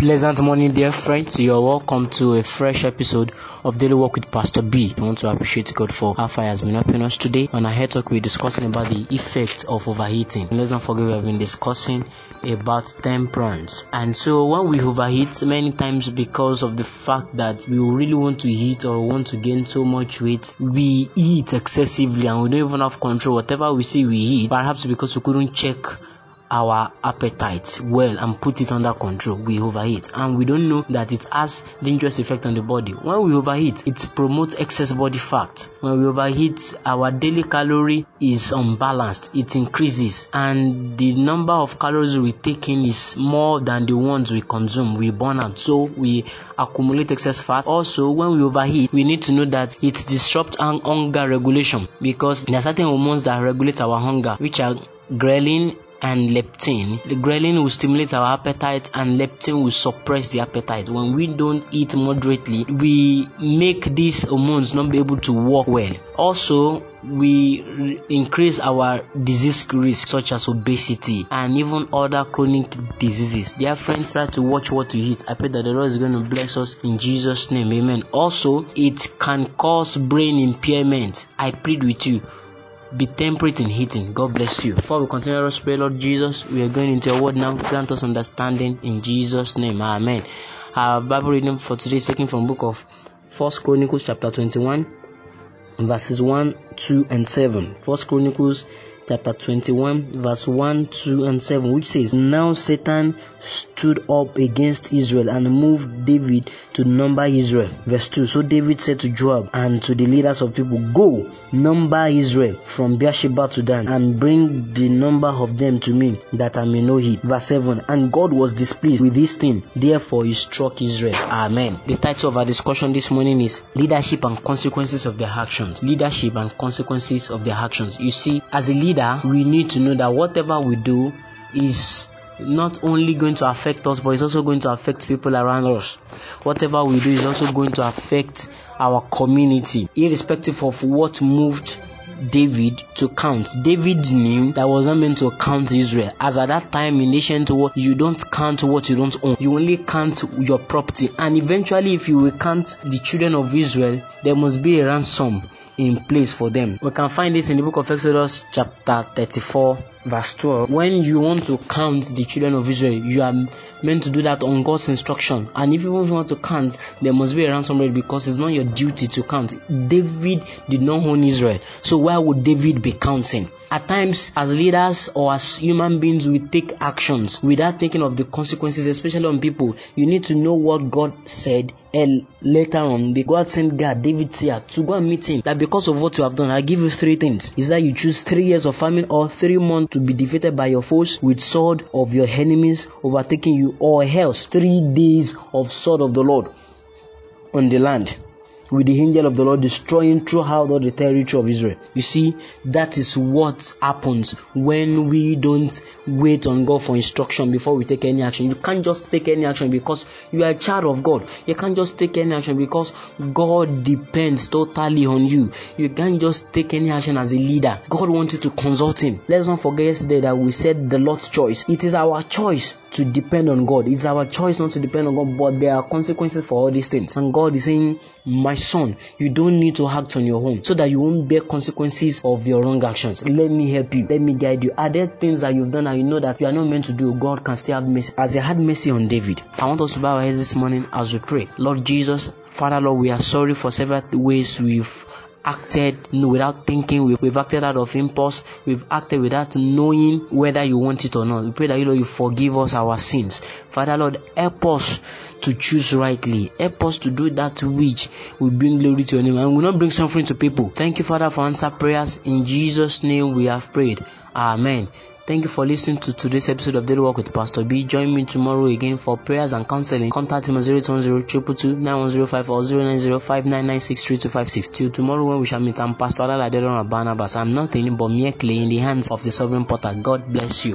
pleasant morning, dear friends. You're welcome to a fresh episode of Daily Walk with Pastor B. I want to appreciate God for how far He has been helping us today. On our head talk, we're discussing about the effect of overheating. let's not forget we have been discussing about temperance. And so when we overheat, many times because of the fact that we really want to eat or want to gain so much weight, we eat excessively and we don't even have control. Whatever we see, we eat. Perhaps because we couldn't check our appetite well and put it under control. We overeat. And we don't know that it has dangerous effect on the body. When we overeat it promotes excess body fat. When we overeat our daily calorie is unbalanced. It increases. And the number of calories we take in is more than the ones we consume. We burn out. So we accumulate excess fat. Also when we overeat we need to know that it disrupts hunger regulation. Because there are certain hormones that regulate our hunger which are ghrelin and leptin. The ghrelin will stimulate our appetite and leptin will suppress the appetite. When we don't eat moderately, we make these hormones not be able to work well. Also, we increase our disease risk such as obesity and even other chronic diseases. Dear friends, try to watch what you eat. I pray that the Lord is going to bless us in Jesus' name. Amen. Also, it can cause brain impairment. I plead with you be temperate in eating. God bless you. Before we continue to pray, Lord Jesus, we are going into your word now. Grant us understanding in Jesus' name. Amen. Our Bible reading for today is taken from book of First Chronicles chapter 21, verses 1, 2, and 7. First Chronicles chapter 21, verse 1, 2, and 7, which says, Now Satan stood up against Israel and moved David to number Israel. Verse 2 So David said to Joab and to the leaders of people, Go, number Israel from Beersheba to Dan, and bring the number of them to me, that I may know it. Verse 7 And God was displeased with this thing, therefore he struck Israel. Amen. The title of our discussion this morning is Leadership and Consequences of Their Actions. Leadership and Consequences of Their Actions. You see, as a leader, we need to know that whatever we do is not only going to affect us, but it's also going to affect people around us. Whatever we do is also going to affect our community, irrespective of what moved David to count. David knew that was not meant to count Israel. As at that time in ancient world, you don't count what you don't own. You only count your property. And eventually, if you will count the children of Israel, there must be a ransom in place for them. We can find this in the book of Exodus, chapter 34, verse 12. When you want to count the children of Israel, you are meant to do that on God's instruction. And if you want to count, there must be a ransom rate because it's not your duty to count. David did not own Israel. So why would David be counting? At times, as leaders or as human beings, we take actions without thinking of the consequences, especially on people. You need to know what God said and later on, the God sent Gad, David here, to go and meet him. That because of what you have done, I give you three things. Is that you choose three years of famine or three months to be defeated by your foes with sword of your enemies overtaking you, or else three days of sword of the Lord on the land with the angel of the Lord destroying throughout all the territory of Israel. You see, that is what happens when we don't wait on God for instruction before we take any action. You can't just take any action because you are a child of God. You can't just take any action because God depends totally on you. You can't just take any action as a leader. God wants you to consult Him. Let's not forget yesterday that we said the Lord's choice. It is our choice to depend on God. It's our choice not to depend on God, but there are consequences for all these things. And God is saying, My son, you don't need to act on your own so that you won't bear consequences of your wrong actions. Let me help you. Let me guide you. Are there things that you've done and you know that you are not meant to do? God can still have mercy. As He had mercy on David. I want us to bow our heads this morning as we pray. Lord Jesus, Father Lord, we are sorry for several ways we've acted without thinking. We've, we've, acted out of impulse. We've acted without knowing whether you want it or not. We pray that you Lord you forgive us our sins. Father Lord, help us to choose rightly. Help us to do that which will bring glory to your name and will not bring suffering to people. Thank you, Father, for answer prayers. In Jesus' name we have prayed. Amen. Thank you for listening to today's episode of Daily Walk with Pastor B. Join me tomorrow again for prayers and counseling. Contact him on 0810 9105 or 0905 Till tomorrow when we shall meet, I'm Pastor Aladeron Barnabas. I'm not any but mere clay in the hands of the sovereign potter. God bless you.